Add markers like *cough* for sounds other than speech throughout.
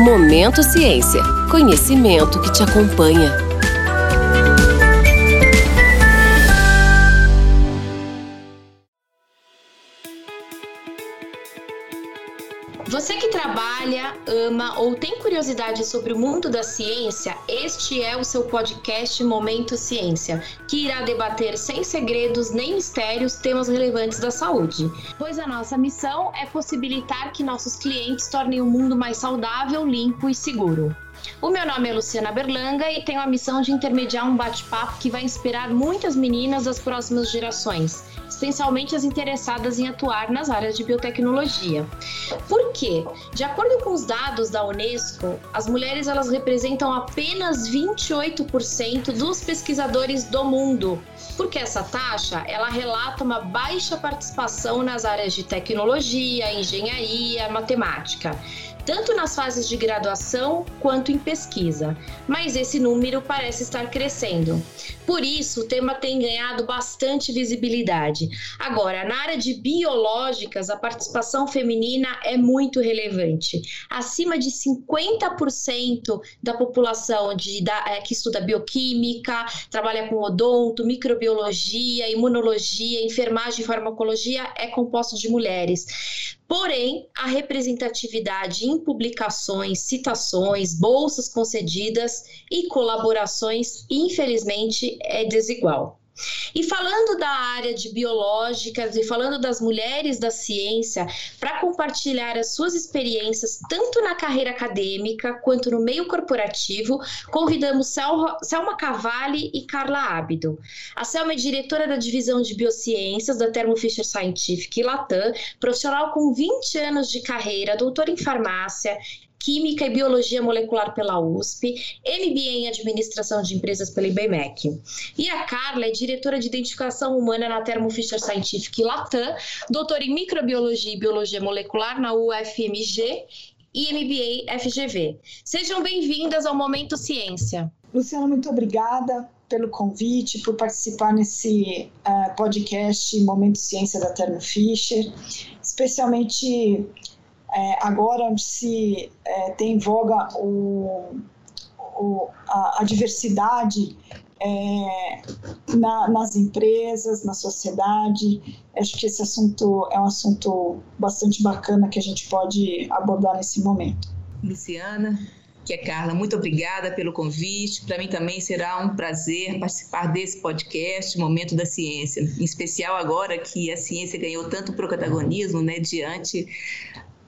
Momento Ciência. Conhecimento que te acompanha. Você que trabalha, ama ou tem curiosidade sobre o mundo da ciência, este é o seu podcast Momento Ciência, que irá debater sem segredos nem mistérios temas relevantes da saúde. Pois a nossa missão é possibilitar que nossos clientes tornem o mundo mais saudável, limpo e seguro. O meu nome é Luciana Berlanga e tenho a missão de intermediar um bate-papo que vai inspirar muitas meninas das próximas gerações especialmente as interessadas em atuar nas áreas de biotecnologia. Por quê? De acordo com os dados da Unesco, as mulheres elas representam apenas 28% dos pesquisadores do mundo. Porque essa taxa, ela relata uma baixa participação nas áreas de tecnologia, engenharia, matemática tanto nas fases de graduação quanto em pesquisa, mas esse número parece estar crescendo. Por isso, o tema tem ganhado bastante visibilidade. Agora, na área de biológicas, a participação feminina é muito relevante. Acima de 50% da população de, da, é, que estuda bioquímica, trabalha com odonto, microbiologia, imunologia, enfermagem e farmacologia é composto de mulheres. Porém, a representatividade em publicações, citações, bolsas concedidas e colaborações, infelizmente, é desigual. E falando da área de biológicas e falando das mulheres da ciência, para compartilhar as suas experiências tanto na carreira acadêmica quanto no meio corporativo, convidamos Selma Cavalli e Carla Ábido. A Selma é diretora da divisão de biociências da Thermo Fisher Scientific Latam, profissional com 20 anos de carreira, doutora em farmácia, Química e Biologia Molecular pela USP, MBA em Administração de Empresas pela IBMEC. E a Carla é diretora de Identificação Humana na Thermo Fisher Scientific Latam, doutora em Microbiologia e Biologia Molecular na UFMG e MBA FGV. Sejam bem-vindas ao Momento Ciência. Luciana, muito obrigada pelo convite, por participar nesse uh, podcast Momento Ciência da Thermo Fisher, especialmente é, agora onde se é, tem em voga o, o, a, a, diversidade é, na, nas empresas, na sociedade. Acho que esse assunto é um assunto bastante bacana que a gente pode abordar nesse momento. Luciana, que é Carla, muito obrigada pelo convite. Para mim também será um prazer participar desse podcast Momento da Ciência, em especial agora que a ciência ganhou tanto protagonismo né, diante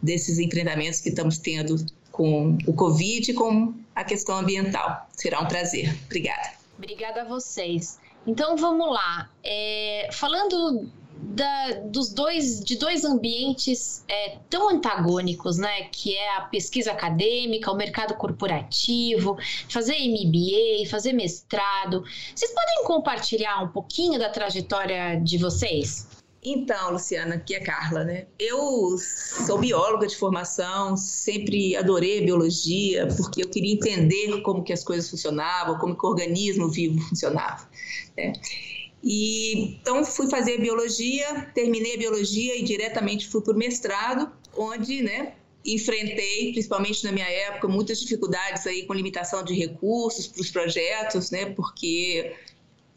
desses enfrentamentos que estamos tendo com o Covid e com a questão ambiental. Será um prazer. Obrigada. Obrigada a vocês. Então vamos lá. É, falando da, dos dois, de dois ambientes é, tão antagônicos, né? Que é a pesquisa acadêmica, o mercado corporativo, fazer MBA, fazer mestrado. Vocês podem compartilhar um pouquinho da trajetória de vocês? Então, Luciana, aqui é Carla, né? Eu sou bióloga de formação, sempre adorei biologia, porque eu queria entender como que as coisas funcionavam, como que o organismo vivo funcionava, né? E então fui fazer biologia, terminei a biologia e diretamente fui para o mestrado, onde, né, enfrentei, principalmente na minha época, muitas dificuldades aí com limitação de recursos para os projetos, né? Porque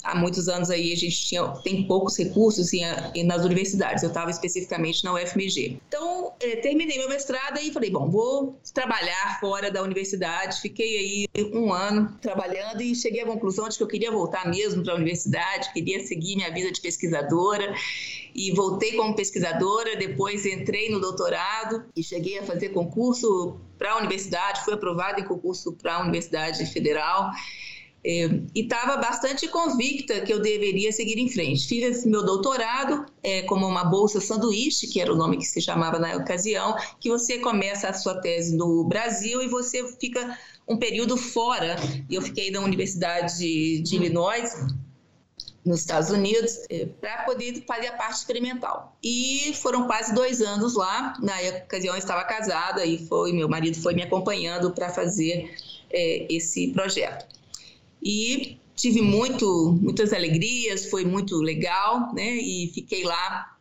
há muitos anos aí a gente tinha, tem poucos recursos em, nas universidades. Eu estava especificamente na UFMG. Então, é, terminei meu mestrado e falei, bom, vou trabalhar fora da universidade. Fiquei aí um ano trabalhando e cheguei à conclusão de que eu queria voltar mesmo para a universidade, queria seguir minha vida de pesquisadora e voltei como pesquisadora, depois entrei no doutorado e cheguei a fazer concurso para a universidade, fui aprovada em concurso para a Universidade Federal e estava bastante convicta que eu deveria seguir em frente. Fiz esse meu doutorado é, como uma bolsa sanduíche, que era o nome que se chamava na ocasião, que você começa a sua tese no Brasil e você fica um período fora. Eu fiquei na Universidade de, de Illinois, nos Estados Unidos, é, para poder fazer a parte experimental. E foram quase dois anos lá. Na ocasião eu estava casada e foi meu marido foi me acompanhando para fazer é, esse projeto e tive muito, muitas alegrias, foi muito legal, né? E fiquei lá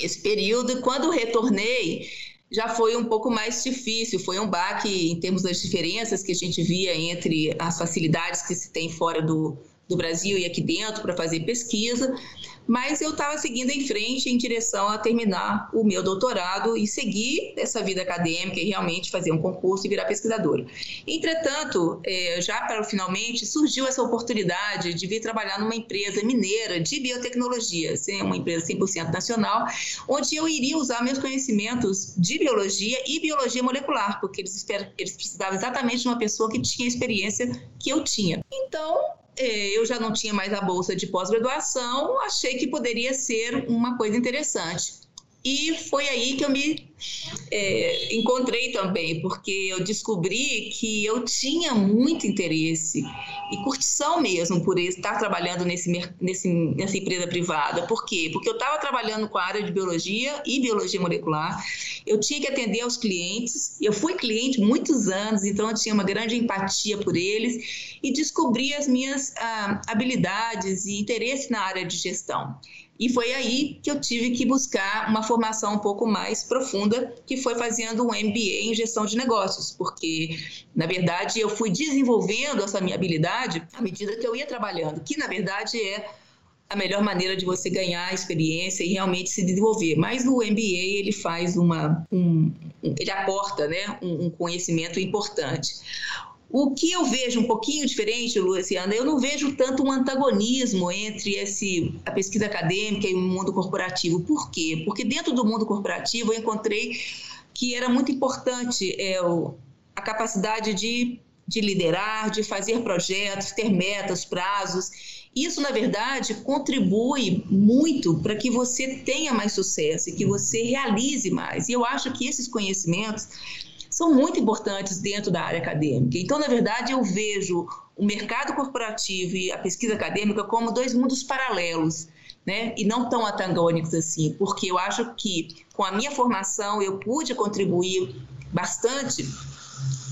esse período. E quando retornei, já foi um pouco mais difícil, foi um baque em termos das diferenças que a gente via entre as facilidades que se tem fora do, do Brasil e aqui dentro para fazer pesquisa mas eu estava seguindo em frente em direção a terminar o meu doutorado e seguir essa vida acadêmica e realmente fazer um concurso e virar pesquisadora. Entretanto, é, já para finalmente surgiu essa oportunidade de vir trabalhar numa empresa mineira de biotecnologia, uma empresa 100% nacional, onde eu iria usar meus conhecimentos de biologia e biologia molecular, porque eles, eles precisavam exatamente de uma pessoa que tinha a experiência que eu tinha. Então, eu já não tinha mais a bolsa de pós-graduação, achei que poderia ser uma coisa interessante. E foi aí que eu me é, encontrei também, porque eu descobri que eu tinha muito interesse e curtição mesmo por estar trabalhando nesse, nesse, nessa empresa privada. Por quê? Porque eu estava trabalhando com a área de biologia e biologia molecular, eu tinha que atender aos clientes, eu fui cliente muitos anos, então eu tinha uma grande empatia por eles e descobri as minhas ah, habilidades e interesse na área de gestão. E foi aí que eu tive que buscar uma formação um pouco mais profunda, que foi fazendo um MBA em gestão de negócios, porque, na verdade, eu fui desenvolvendo essa minha habilidade à medida que eu ia trabalhando, que, na verdade, é a melhor maneira de você ganhar experiência e realmente se desenvolver. Mas o MBA ele faz uma, um, ele aporta, né, um, um conhecimento importante. O que eu vejo um pouquinho diferente, Luciana, eu não vejo tanto um antagonismo entre esse, a pesquisa acadêmica e o mundo corporativo. Por quê? Porque dentro do mundo corporativo eu encontrei que era muito importante é, a capacidade de, de liderar, de fazer projetos, ter metas, prazos. Isso, na verdade, contribui muito para que você tenha mais sucesso e que você realize mais. E eu acho que esses conhecimentos são muito importantes dentro da área acadêmica. Então, na verdade, eu vejo o mercado corporativo e a pesquisa acadêmica como dois mundos paralelos. Né? E não tão antagônicos assim, porque eu acho que com a minha formação eu pude contribuir bastante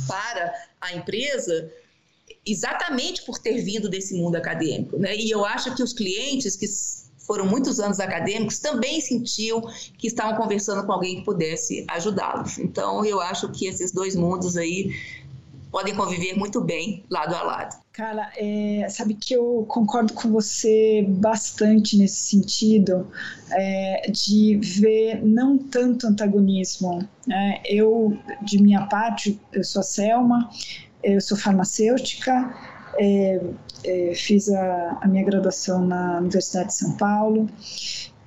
para a empresa exatamente por ter vindo desse mundo acadêmico, né? E eu acho que os clientes que foram muitos anos acadêmicos, também sentiu que estavam conversando com alguém que pudesse ajudá-los. Então, eu acho que esses dois mundos aí podem conviver muito bem lado a lado. Cara, é, sabe que eu concordo com você bastante nesse sentido é, de ver não tanto antagonismo. Né? Eu, de minha parte, eu sou a Selma, eu sou farmacêutica, é, é, fiz a, a, minha graduação na Universidade de São Paulo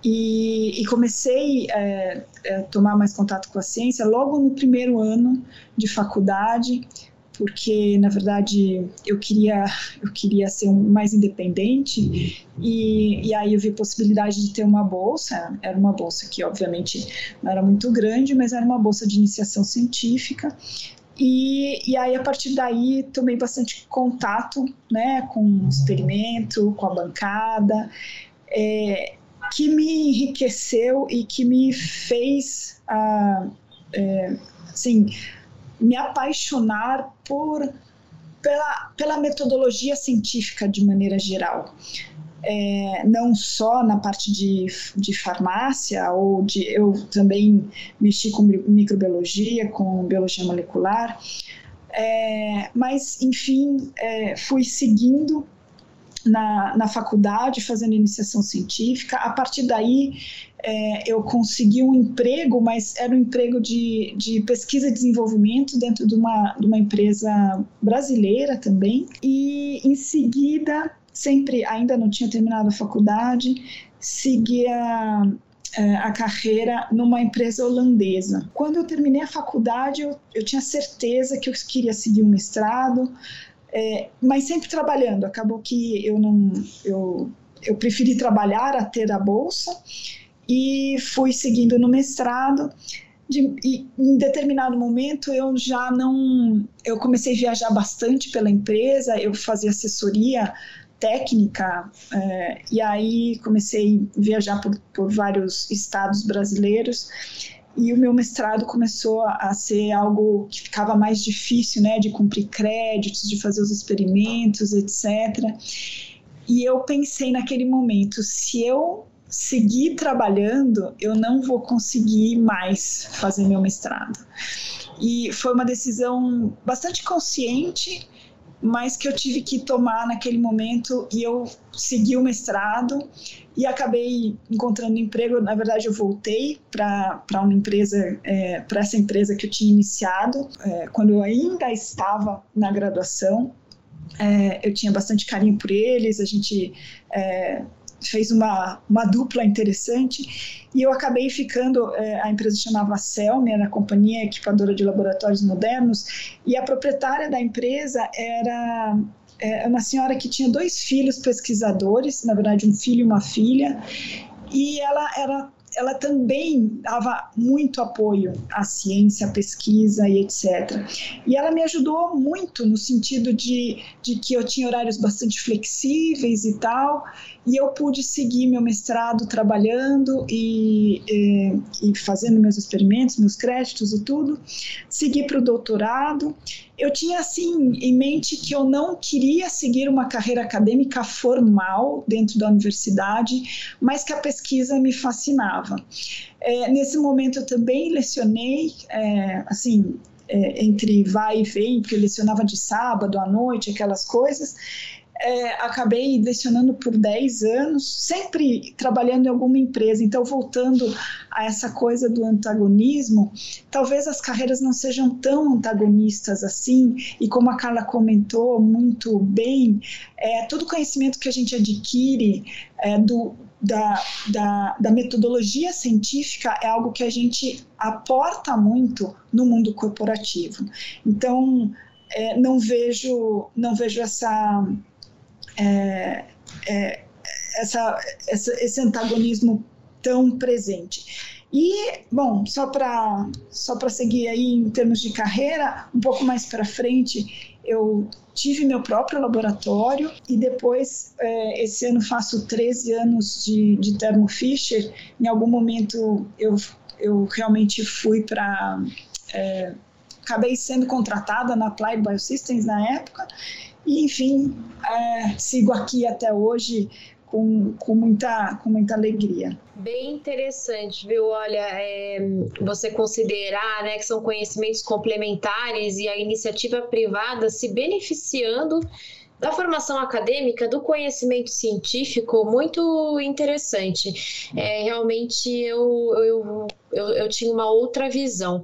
e, e comecei é, a tomar mais contato com a ciência logo no primeiro ano de faculdade, porque na verdade eu queria eu queria ser mais independente e, e aí eu vi a possibilidade de ter uma bolsa. Era uma bolsa que obviamente não era muito grande mas era uma bolsa de iniciação científica e, e aí, a partir daí, tomei bastante contato né, com o experimento, com a bancada, é, que me enriqueceu e que me fez, ah, é, assim, me apaixonar por, pela, pela metodologia científica de maneira geral é, não só na parte de, de farmácia, ou de eu também mexi com microbiologia, com biologia molecular, é, mas enfim, é, fui seguindo na, na faculdade, fazendo iniciação científica. A partir daí, é, eu consegui um emprego, mas era um emprego de, de pesquisa e desenvolvimento dentro de uma, de uma empresa brasileira também. E em seguida, sempre ainda não tinha terminado a faculdade, seguia é, a carreira numa empresa holandesa. Quando eu terminei a faculdade, eu, eu tinha certeza que eu queria seguir um mestrado, é, mas sempre trabalhando. Acabou que eu não, eu, eu preferi trabalhar a ter a bolsa e fui seguindo no mestrado. De, e em determinado momento eu já não eu comecei a viajar bastante pela empresa eu fazia assessoria técnica, é, e aí comecei a viajar por, por vários estados brasileiros e o meu mestrado começou a ser algo que ficava mais difícil, né, de cumprir créditos, de fazer os experimentos, etc. E eu pensei naquele momento, se eu seguir trabalhando, eu não vou conseguir mais fazer meu mestrado. E foi uma decisão bastante consciente, mas que eu tive que tomar naquele momento e eu segui o mestrado e acabei encontrando emprego. Na verdade, eu voltei para uma empresa, é, para essa empresa que eu tinha iniciado é, quando eu ainda estava na graduação. É, eu tinha bastante carinho por eles, a gente é, fez uma, uma dupla interessante e eu acabei ficando, é, a empresa chamava Celme, era a companhia equipadora de laboratórios modernos e a proprietária da empresa era é, uma senhora que tinha dois filhos pesquisadores, na verdade um filho e uma filha, e ela era ela também dava muito apoio à ciência, à pesquisa e etc. E ela me ajudou muito no sentido de, de que eu tinha horários bastante flexíveis e tal, e eu pude seguir meu mestrado trabalhando e, e, e fazendo meus experimentos, meus créditos e tudo. Segui para o doutorado. Eu tinha assim em mente que eu não queria seguir uma carreira acadêmica formal dentro da universidade, mas que a pesquisa me fascinava. É, nesse momento eu também lecionei, é, assim, é, entre vai e vem, porque eu lecionava de sábado à noite, aquelas coisas é, acabei lecionando por 10 anos, sempre trabalhando em alguma empresa. Então, voltando a essa coisa do antagonismo, talvez as carreiras não sejam tão antagonistas assim. E como a Carla comentou muito bem, é, todo conhecimento que a gente adquire é, do, da, da, da, metodologia científica é algo que a gente aporta muito no mundo corporativo. Então, é, não vejo não vejo essa é, é, essa, essa, esse antagonismo tão presente. E, bom, só para só seguir aí em termos de carreira, um pouco mais para frente, eu tive meu próprio laboratório e depois, é, esse ano, faço 13 anos de, de Thermo Fisher. Em algum momento, eu, eu realmente fui para. É, acabei sendo contratada na Applied Biosystems na época e, enfim, é, sigo aqui até hoje com, com, muita, com muita alegria. Bem interessante, viu? Olha, é, você considerar né, que são conhecimentos complementares e a iniciativa privada se beneficiando da formação acadêmica, do conhecimento científico, muito interessante. É, realmente eu, eu, eu, eu, tinha uma outra visão.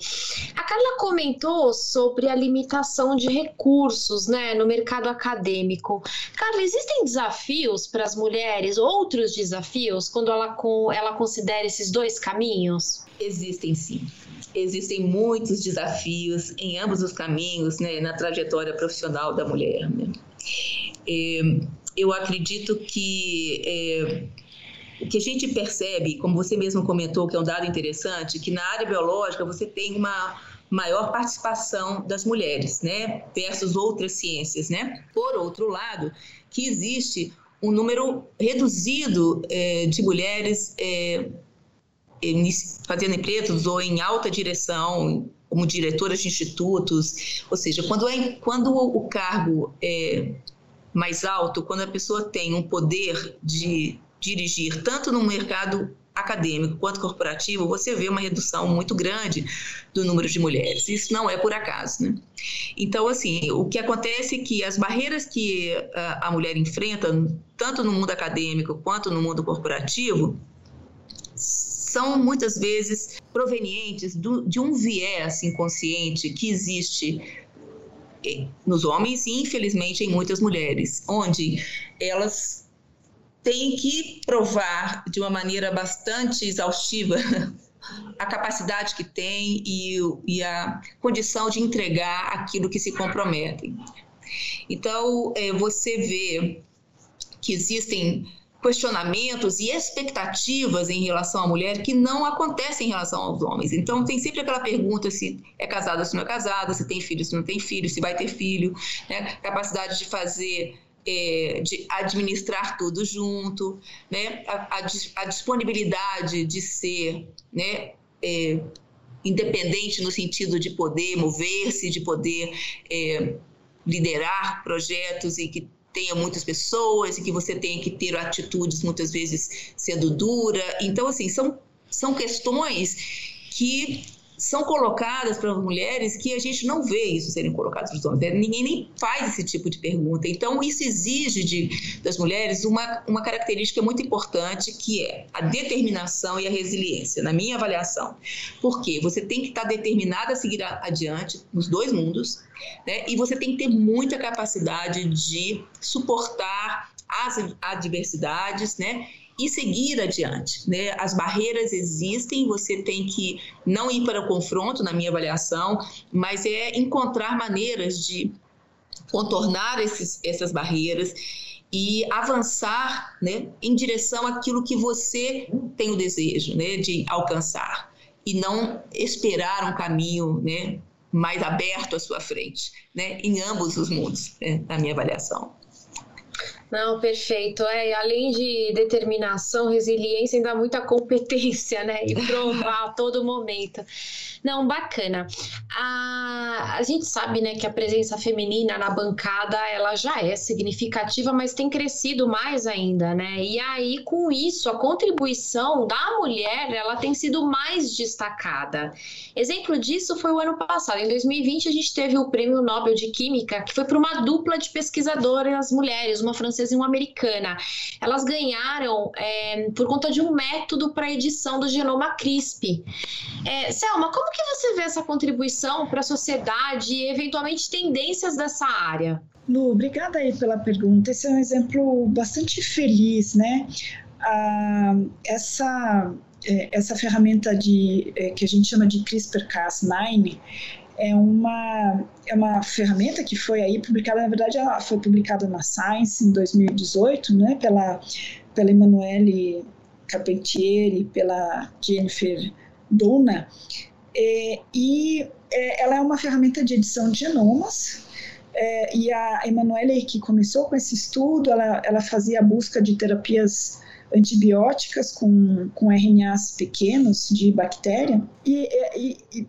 A Carla comentou sobre a limitação de recursos né, no mercado acadêmico. Carla, existem desafios para as mulheres, outros desafios, quando ela, ela considera esses dois caminhos? Existem sim existem muitos desafios em ambos os caminhos, né, na trajetória profissional da mulher. Né? É, eu acredito que é, o que a gente percebe, como você mesmo comentou, que é um dado interessante, que na área biológica você tem uma maior participação das mulheres, né, versus outras ciências, né. Por outro lado, que existe um número reduzido é, de mulheres é, fazendo empregos ou em alta direção, como diretoras de institutos, ou seja, quando, é, quando o cargo é mais alto, quando a pessoa tem um poder de dirigir tanto no mercado acadêmico quanto corporativo, você vê uma redução muito grande do número de mulheres. Isso não é por acaso, né? Então, assim, o que acontece é que as barreiras que a, a mulher enfrenta, tanto no mundo acadêmico quanto no mundo corporativo, são muitas vezes provenientes do, de um viés inconsciente que existe eh, nos homens e, infelizmente, em muitas mulheres, onde elas têm que provar de uma maneira bastante exaustiva *laughs* a capacidade que têm e, e a condição de entregar aquilo que se comprometem. Então, é, você vê que existem questionamentos e expectativas em relação à mulher que não acontecem em relação aos homens. Então, tem sempre aquela pergunta se é casada, se não é casada, se tem filho, se não tem filho, se vai ter filho, né? capacidade de fazer é, de administrar tudo junto, né? a, a, a disponibilidade de ser né? É, independente no sentido de poder mover-se, de poder é, liderar projetos e que tenha muitas pessoas e que você tenha que ter atitudes muitas vezes sendo dura. Então, assim, são, são questões que são colocadas para as mulheres que a gente não vê isso serem colocadas para os homens. Ninguém nem faz esse tipo de pergunta. Então, isso exige de, das mulheres uma, uma característica muito importante, que é a determinação e a resiliência, na minha avaliação. Porque você tem que estar determinada a seguir adiante nos dois mundos, né? e você tem que ter muita capacidade de suportar as adversidades, né? E seguir adiante. Né? As barreiras existem, você tem que não ir para o confronto, na minha avaliação, mas é encontrar maneiras de contornar esses, essas barreiras e avançar né, em direção àquilo que você tem o desejo né, de alcançar e não esperar um caminho né, mais aberto à sua frente, né, em ambos os mundos, né, na minha avaliação. Não, perfeito. É, além de determinação, resiliência, ainda muita *laughs* competência, né? E provar a todo momento. Não, bacana. A, a gente sabe, né, que a presença feminina na bancada, ela já é significativa, mas tem crescido mais ainda, né? E aí, com isso, a contribuição da mulher, ela tem sido mais destacada. Exemplo disso foi o ano passado. Em 2020, a gente teve o Prêmio Nobel de Química, que foi para uma dupla de pesquisadoras mulheres, uma francesa e uma americana. Elas ganharam é, por conta de um método para edição do genoma CRISP. É, Selma, como que você vê essa contribuição para a sociedade e, eventualmente, tendências dessa área? Lu, obrigada aí pela pergunta. Esse é um exemplo bastante feliz, né? Ah, essa, é, essa ferramenta de, é, que a gente chama de CRISPR-Cas9 é uma, é uma ferramenta que foi aí publicada, na verdade, ela foi publicada na Science em 2018, né, pela, pela Emanuele Carpentieri, pela Jennifer Dona, é, e é, ela é uma ferramenta de edição de genomas. É, e a Emanuele, que começou com esse estudo, ela, ela fazia a busca de terapias antibióticas com, com RNAs pequenos de bactéria. E, e, e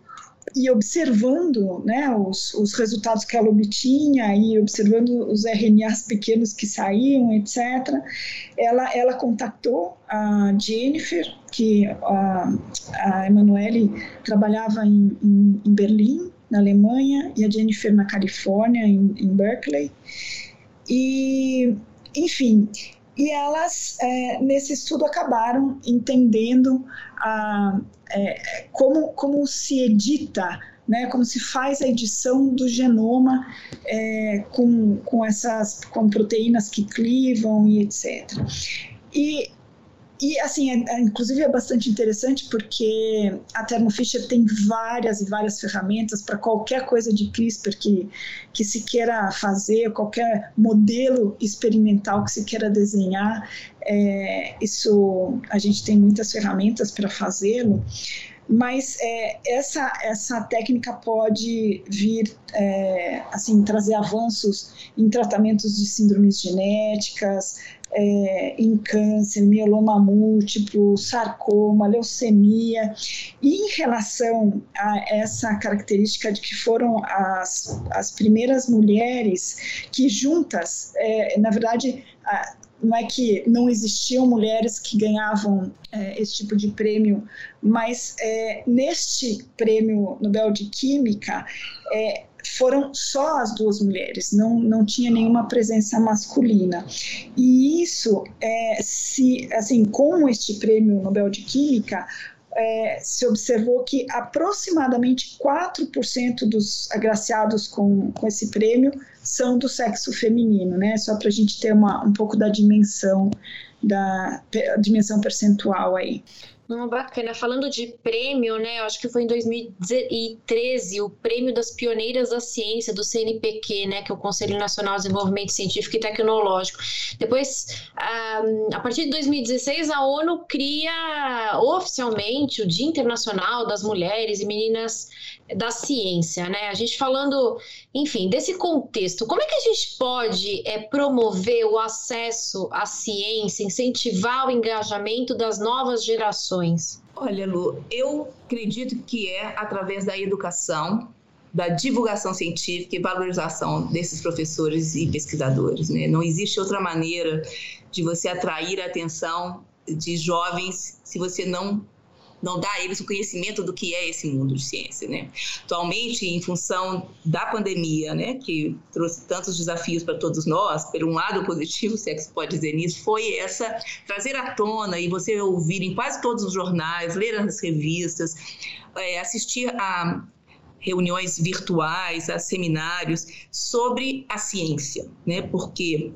e observando né, os, os resultados que ela obtinha e observando os RNAs pequenos que saíam, etc., ela, ela contactou a Jennifer, que a, a Emanuele trabalhava em, em, em, Berlim, na Alemanha, e a Jennifer na Califórnia, em, em Berkeley. E, enfim, e elas, é, nesse estudo, acabaram entendendo a, é, como, como se edita, né, como se faz a edição do genoma é, com, com essas com proteínas que clivam e etc. E e, assim, é, é, inclusive é bastante interessante porque a Thermo Fisher tem várias e várias ferramentas para qualquer coisa de CRISPR que, que se queira fazer, qualquer modelo experimental que se queira desenhar. É, isso, a gente tem muitas ferramentas para fazê-lo mas é, essa essa técnica pode vir é, assim trazer avanços em tratamentos de síndromes genéticas é, em câncer, mieloma múltiplo, sarcoma, leucemia. E em relação a essa característica de que foram as, as primeiras mulheres que juntas, é, na verdade, a, não é que não existiam mulheres que ganhavam é, esse tipo de prêmio, mas é, neste prêmio Nobel de Química, é, foram só as duas mulheres, não, não tinha nenhuma presença masculina. E isso, é, se, assim, com este prêmio Nobel de Química, é, se observou que aproximadamente 4% dos agraciados com, com esse prêmio são do sexo feminino, né? Só para a gente ter uma, um pouco da dimensão da dimensão percentual aí. Não, bacana. Falando de prêmio, né? Eu acho que foi em 2013 o prêmio das pioneiras da ciência do CNPq, né? Que é o Conselho Nacional de Desenvolvimento Científico e Tecnológico. Depois, a partir de 2016, a ONU cria oficialmente o Dia Internacional das Mulheres e Meninas da ciência, né? A gente falando, enfim, desse contexto, como é que a gente pode é, promover o acesso à ciência, incentivar o engajamento das novas gerações? Olha, Lu, eu acredito que é através da educação, da divulgação científica e valorização desses professores e pesquisadores. Né? Não existe outra maneira de você atrair a atenção de jovens se você não não dá a eles o conhecimento do que é esse mundo de ciência, né? Atualmente, em função da pandemia, né, que trouxe tantos desafios para todos nós, por um lado positivo, se é que se pode dizer nisso, foi essa trazer à tona e você ouvir em quase todos os jornais, ler as revistas, é, assistir a reuniões virtuais, a seminários sobre a ciência, né? Porque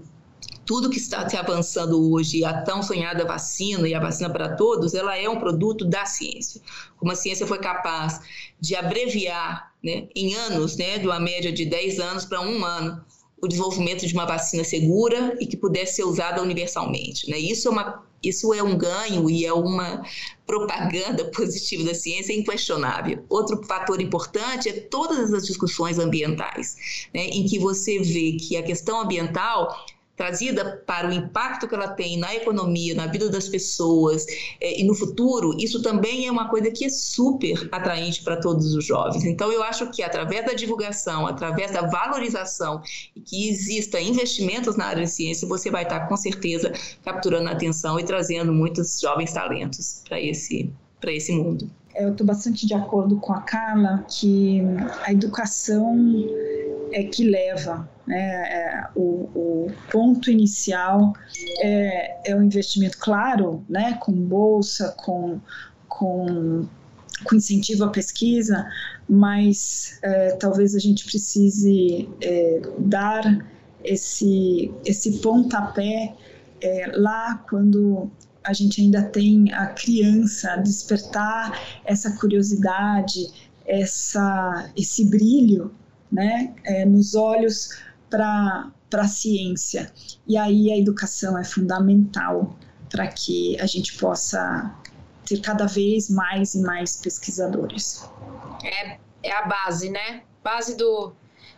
tudo que está se avançando hoje, a tão sonhada vacina e a vacina para todos, ela é um produto da ciência. Como a ciência foi capaz de abreviar né, em anos, né, de uma média de 10 anos para um ano, o desenvolvimento de uma vacina segura e que pudesse ser usada universalmente. Né? Isso, é uma, isso é um ganho e é uma propaganda *laughs* positiva da ciência inquestionável. Outro fator importante é todas as discussões ambientais, né, em que você vê que a questão ambiental trazida para o impacto que ela tem na economia, na vida das pessoas é, e no futuro, isso também é uma coisa que é super atraente para todos os jovens. Então, eu acho que através da divulgação, através da valorização e que exista investimentos na área de ciência, você vai estar com certeza capturando a atenção e trazendo muitos jovens talentos para esse, para esse mundo. Eu estou bastante de acordo com a Carla que a educação é que leva né, é, o, o, ponto inicial é, é o investimento, claro, né, com bolsa, com, com, com incentivo à pesquisa, mas é, talvez a gente precise é, dar esse, esse pontapé é, lá quando a gente ainda tem a criança, despertar essa curiosidade, essa, esse brilho né, é, nos olhos para a ciência. E aí a educação é fundamental para que a gente possa ter cada vez mais e mais pesquisadores. É, é a base, né? Base do,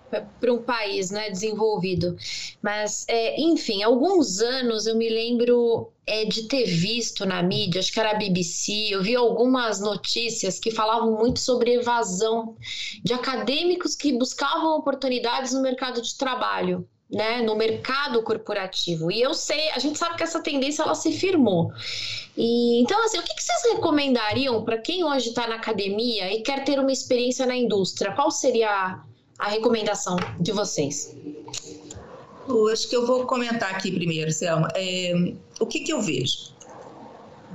para um país né, desenvolvido. Mas, é, enfim, alguns anos eu me lembro é, de ter visto na mídia, acho que era a BBC, eu vi algumas notícias que falavam muito sobre evasão de acadêmicos que buscavam oportunidades no mercado de trabalho. Né, no mercado corporativo. E eu sei, a gente sabe que essa tendência ela se firmou. E, então, assim, o que, que vocês recomendariam para quem hoje está na academia e quer ter uma experiência na indústria? Qual seria a recomendação de vocês? Eu acho que eu vou comentar aqui primeiro, Selma. É, o que, que eu vejo?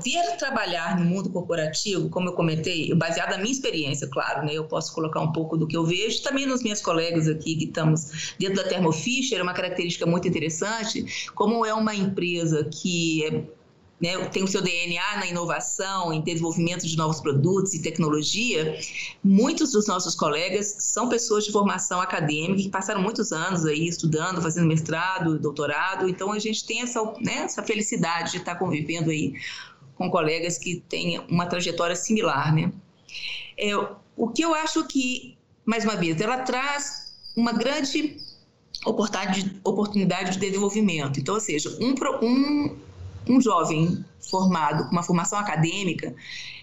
Vir trabalhar no mundo corporativo, como eu comentei, baseado na minha experiência, claro, né? Eu posso colocar um pouco do que eu vejo, também nos meus colegas aqui que estamos dentro da Thermo Fisher, é uma característica muito interessante, como é uma empresa que é né, tem o seu DNA na inovação, em desenvolvimento de novos produtos e tecnologia, muitos dos nossos colegas são pessoas de formação acadêmica que passaram muitos anos aí estudando, fazendo mestrado, doutorado, então a gente tem essa, né, essa felicidade de estar convivendo aí com colegas que têm uma trajetória similar, né? É, o que eu acho que, mais uma vez, ela traz uma grande oportunidade, de desenvolvimento. Então, ou seja, um, um um jovem formado com uma formação acadêmica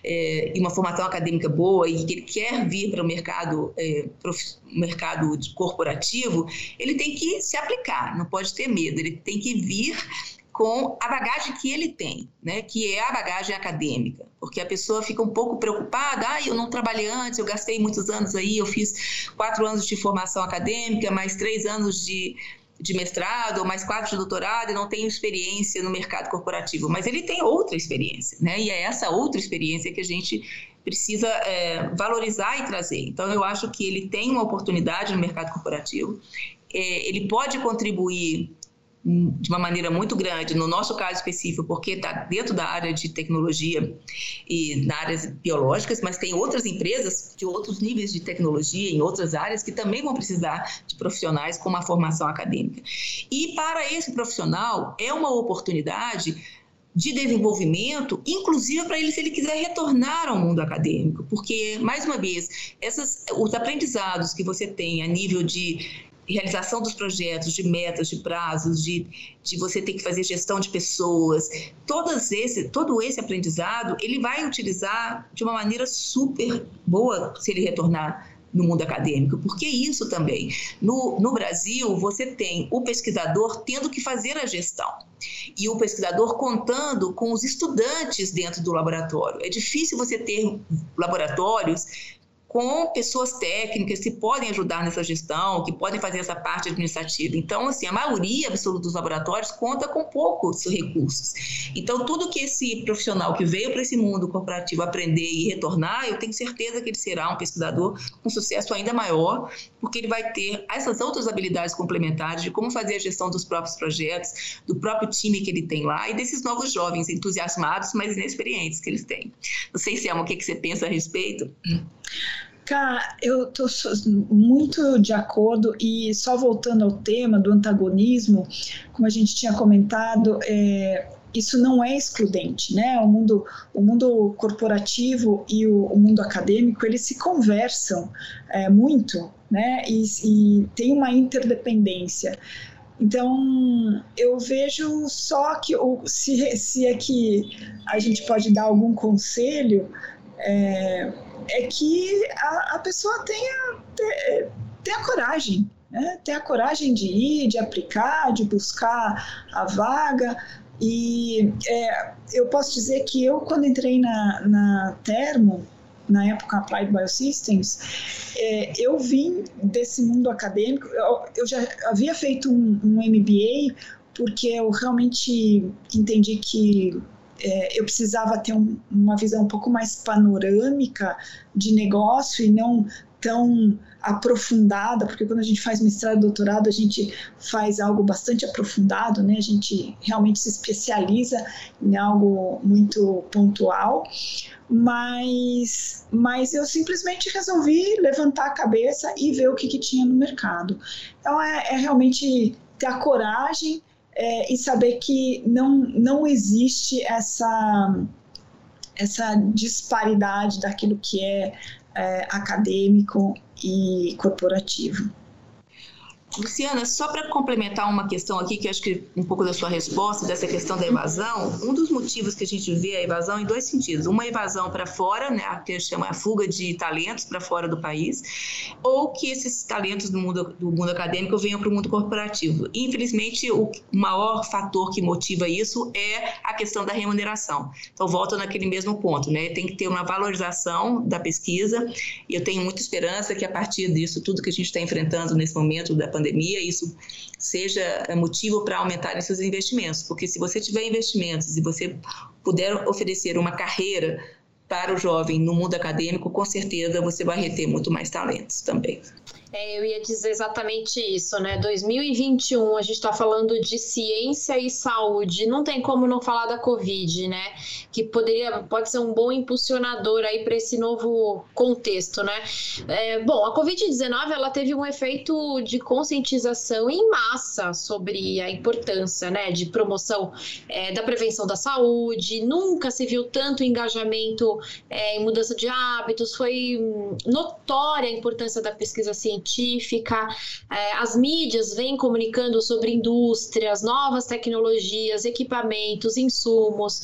é, e uma formação acadêmica boa e que ele quer vir para o mercado, é, mercado corporativo, ele tem que se aplicar, não pode ter medo, ele tem que vir com a bagagem que ele tem, né, que é a bagagem acadêmica, porque a pessoa fica um pouco preocupada, ah, eu não trabalhei antes, eu gastei muitos anos aí, eu fiz quatro anos de formação acadêmica, mais três anos de de mestrado ou mais quatro de doutorado e não tem experiência no mercado corporativo, mas ele tem outra experiência, né? E é essa outra experiência que a gente precisa é, valorizar e trazer. Então, eu acho que ele tem uma oportunidade no mercado corporativo, é, ele pode contribuir de uma maneira muito grande, no nosso caso específico, porque está dentro da área de tecnologia e na áreas biológicas, mas tem outras empresas de outros níveis de tecnologia em outras áreas que também vão precisar de profissionais com uma formação acadêmica. E para esse profissional é uma oportunidade de desenvolvimento, inclusive para ele se ele quiser retornar ao mundo acadêmico, porque mais uma vez, essas, os aprendizados que você tem a nível de realização dos projetos, de metas, de prazos, de, de você ter que fazer gestão de pessoas, todos esse, todo esse aprendizado ele vai utilizar de uma maneira super boa se ele retornar no mundo acadêmico, porque isso também. No, no Brasil, você tem o pesquisador tendo que fazer a gestão e o pesquisador contando com os estudantes dentro do laboratório. É difícil você ter laboratórios com pessoas técnicas que podem ajudar nessa gestão, que podem fazer essa parte administrativa. Então, assim, a maioria absoluta dos laboratórios conta com poucos recursos. Então, tudo que esse profissional que veio para esse mundo corporativo aprender e retornar, eu tenho certeza que ele será um pesquisador com sucesso ainda maior, porque ele vai ter essas outras habilidades complementares de como fazer a gestão dos próprios projetos, do próprio time que ele tem lá e desses novos jovens entusiasmados, mas inexperientes que eles têm. Não sei, Selma, o que, que você pensa a respeito? Cara, eu estou muito de acordo e só voltando ao tema do antagonismo, como a gente tinha comentado, é, isso não é excludente, né? O mundo, o mundo corporativo e o, o mundo acadêmico eles se conversam é, muito, né? E, e tem uma interdependência. Então, eu vejo só que, se, se é que a gente pode dar algum conselho, é, é que a, a pessoa tenha, tenha coragem, né? tenha coragem de ir, de aplicar, de buscar a vaga. E é, eu posso dizer que eu, quando entrei na, na Termo, na época Applied Biosystems, é, eu vim desse mundo acadêmico, eu, eu já havia feito um, um MBA, porque eu realmente entendi que é, eu precisava ter um, uma visão um pouco mais panorâmica de negócio e não tão aprofundada, porque quando a gente faz mestrado e doutorado, a gente faz algo bastante aprofundado, né? A gente realmente se especializa em algo muito pontual, mas, mas eu simplesmente resolvi levantar a cabeça e ver o que, que tinha no mercado. Então, é, é realmente ter a coragem é, e saber que não, não existe essa, essa disparidade daquilo que é, é acadêmico e corporativo. Luciana, só para complementar uma questão aqui, que acho que um pouco da sua resposta, dessa questão da evasão, um dos motivos que a gente vê a evasão em dois sentidos. Uma evasão para fora, né, a que chama a fuga de talentos para fora do país, ou que esses talentos do mundo, do mundo acadêmico venham para o mundo corporativo. Infelizmente, o maior fator que motiva isso é a questão da remuneração. Então, volta naquele mesmo ponto, né? Tem que ter uma valorização da pesquisa, e eu tenho muita esperança que a partir disso, tudo que a gente está enfrentando nesse momento da pandemia, pandemia, isso seja é, motivo para aumentar esses investimentos, porque se você tiver investimentos e você puder oferecer uma carreira para o jovem no mundo acadêmico, com certeza você vai reter muito mais talentos também. É, eu ia dizer exatamente isso, né? 2021, a gente está falando de ciência e saúde. Não tem como não falar da Covid, né? Que poderia, pode ser um bom impulsionador aí para esse novo contexto, né? É, bom, a Covid-19 ela teve um efeito de conscientização em massa sobre a importância, né? De promoção é, da prevenção da saúde. Nunca se viu tanto engajamento é, em mudança de hábitos. Foi notória a importância da pesquisa científica científica, é, as mídias vêm comunicando sobre indústrias, novas tecnologias, equipamentos, insumos.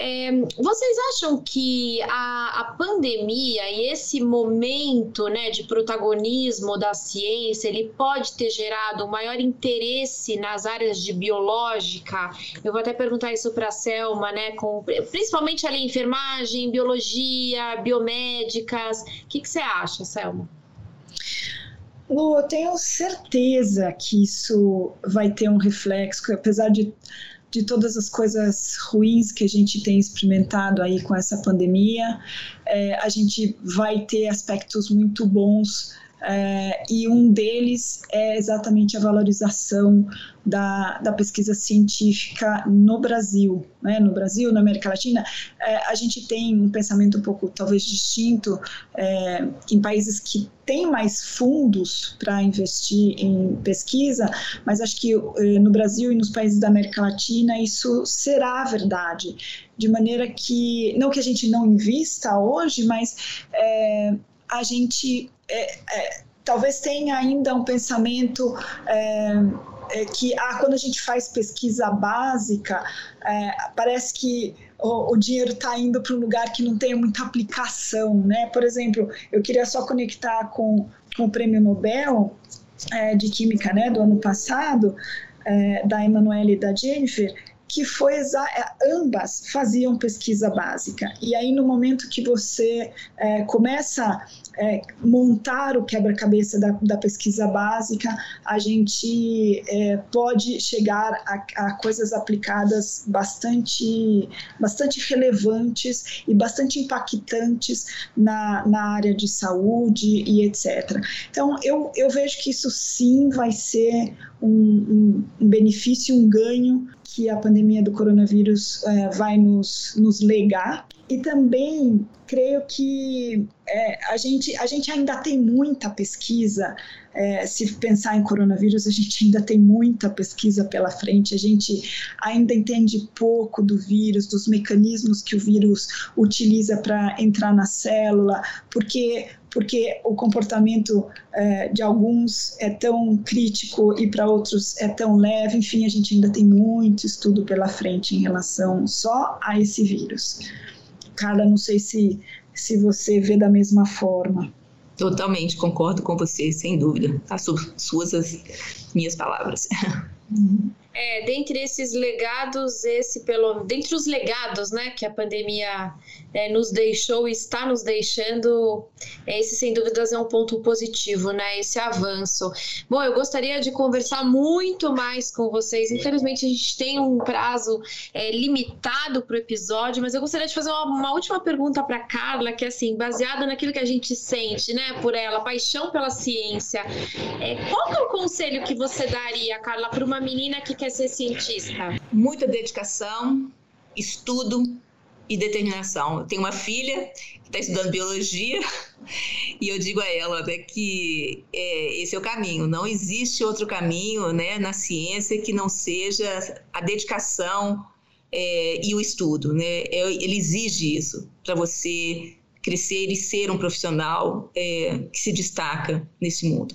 É, vocês acham que a, a, pandemia e esse momento né, de protagonismo da ciência ele pode ter gerado um maior interesse nas áreas de biológica? Eu vou até perguntar isso para a Selma, né, com, principalmente ali enfermagem, biologia, biomédicas. O que, que você acha, Selma? Lu, eu tenho certeza que isso vai ter um reflexo, apesar de, de todas as coisas ruins que a gente tem experimentado aí com essa pandemia, é, a gente vai ter aspectos muito bons é, e um deles é exatamente a valorização da, da pesquisa científica no Brasil. Né? No Brasil, na América Latina, é, a gente tem um pensamento um pouco talvez distinto é, em países que têm mais fundos para investir em pesquisa, mas acho que é, no Brasil e nos países da América Latina isso será verdade, de maneira que, não que a gente não invista hoje, mas é, a gente é, é, talvez tenha ainda um pensamento é, é, que ah, quando a gente faz pesquisa básica, é, parece que o, o dinheiro está indo para um lugar que não tem muita aplicação, né? Por exemplo, eu queria só conectar com, com o Prêmio Nobel é, de Química, né, do ano passado, da Emanuele e da Jennifer, que foi é, ambas faziam pesquisa básica. E aí, no momento que você é, começa é, montar o quebra-cabeça da, da, pesquisa básica, a gente é, pode chegar a, a, coisas aplicadas bastante, bastante relevantes e bastante impactantes na, na área de saúde e etc. Então, eu, eu vejo que isso sim vai ser um, um, um benefício, um ganho que a pandemia do coronavírus é, vai nos, nos legar. E também creio que é, a, gente, a gente ainda tem muita pesquisa. É, se pensar em coronavírus, a gente ainda tem muita pesquisa pela frente. A gente ainda entende pouco do vírus, dos mecanismos que o vírus utiliza para entrar na célula, porque porque o comportamento é, de alguns é tão crítico e para outros é tão leve. Enfim, a gente ainda tem muito estudo pela frente em relação só a esse vírus. Carla, não sei se, se você vê da mesma forma. Totalmente, concordo com você, sem dúvida. As suas as minhas palavras. Uhum. É, dentre esses legados, esse pelo, dentre os legados, né, que a pandemia é, nos deixou e está nos deixando, é, esse sem dúvidas é um ponto positivo, né, esse avanço. Bom, eu gostaria de conversar muito mais com vocês. Infelizmente a gente tem um prazo é, limitado para o episódio, mas eu gostaria de fazer uma, uma última pergunta para Carla, que é assim, baseada naquilo que a gente sente, né, por ela, paixão pela ciência. É, qual é o conselho que você daria, Carla, para uma menina que quer ser cientista? Muita dedicação, estudo e determinação. Eu tenho uma filha que está estudando biologia *laughs* e eu digo a ela né, que é, esse é o caminho. Não existe outro caminho né, na ciência que não seja a dedicação é, e o estudo. Né? É, ele exige isso para você crescer e ser um profissional é, que se destaca nesse mundo.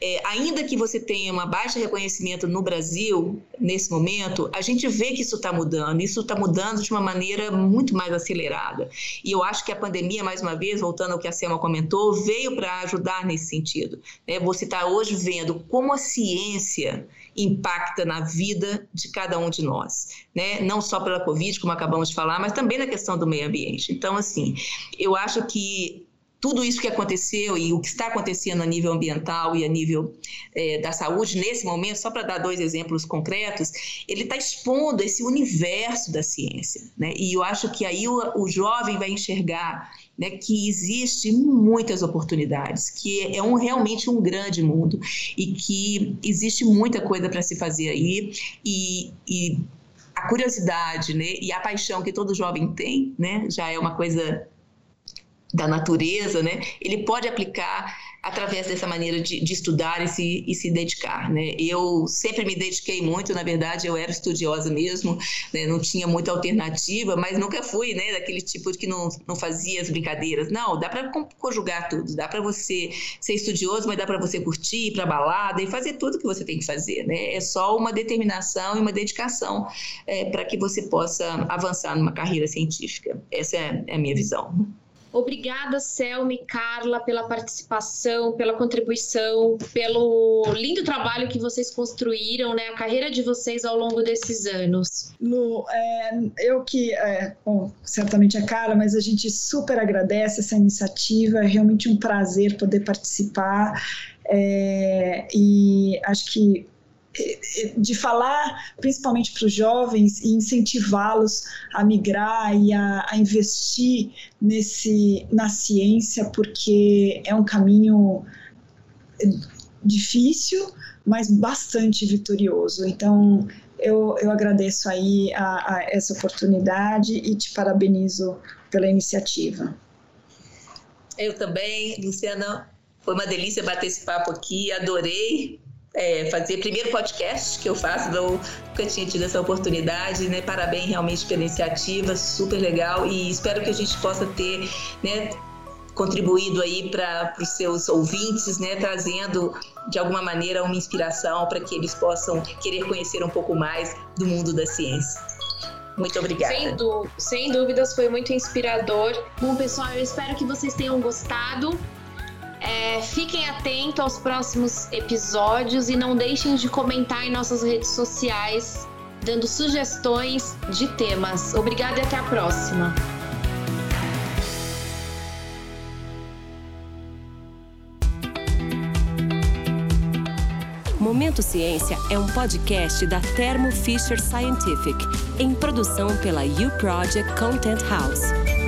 É, ainda que você tenha uma baixa reconhecimento no Brasil, nesse momento, a gente vê que isso está mudando, isso está mudando de uma maneira muito mais acelerada. E eu acho que a pandemia, mais uma vez, voltando ao que a Selma comentou, veio para ajudar nesse sentido. Né? Você está hoje vendo como a ciência impacta na vida de cada um de nós, né? Não só pela Covid, como acabamos de falar, mas também na questão do meio ambiente. Então, assim, eu acho que tudo isso que aconteceu e o que está acontecendo a nível ambiental e a nível é, da saúde nesse momento, só para dar dois exemplos concretos, ele está expondo esse universo da ciência, né? E eu acho que aí o, o jovem vai enxergar né, que existe muitas oportunidades, que é um, realmente um grande mundo e que existe muita coisa para se fazer aí e, e a curiosidade né, e a paixão que todo jovem tem, né, já é uma coisa da natureza, né, ele pode aplicar através dessa maneira de, de estudar e se, e se, dedicar, né? Eu sempre me dediquei muito, na verdade, eu era estudiosa mesmo, né? não tinha muita alternativa, mas nunca fui, né, daquele tipo que não, não fazia as brincadeiras. Não, dá para conjugar tudo, dá para você ser estudioso, mas dá para você curtir, ir para balada e fazer tudo que você tem que fazer, né? É só uma determinação e uma dedicação é, para que você possa avançar numa carreira científica. Essa é, é a minha visão. Obrigada, Selma e Carla, pela participação, pela contribuição, pelo lindo trabalho que vocês construíram, né? A carreira de vocês ao longo desses anos. Lu, é, eu que, é, bom, certamente é Carla, mas a gente super agradece essa iniciativa, é realmente um prazer poder participar. É, e acho que de falar principalmente para os jovens e incentivá-los a migrar e a, a, investir nesse na ciência porque é um caminho difícil mas bastante vitorioso. Então eu, eu agradeço aí a, a essa oportunidade e te parabenizo pela iniciativa. Eu também Luciana. Foi uma delícia bater esse papo aqui adorei é, fazer primeiro podcast que eu faço, eu nunca tinha tido essa oportunidade, né? Parabéns realmente pela iniciativa, super legal e espero que a gente possa ter, né? contribuído aí para os seus ouvintes, né, trazendo de alguma maneira uma inspiração para que eles possam querer conhecer um pouco mais do mundo da ciência. Muito obrigada. Sem, sem dúvidas, foi muito inspirador. Bom, pessoal, eu espero que vocês tenham gostado. É, fiquem atentos aos próximos episódios e não deixem de comentar em nossas redes sociais, dando sugestões de temas. Obrigada e até a próxima. Momento Ciência é um podcast da Thermo Fisher Scientific, em produção pela U Project Content House.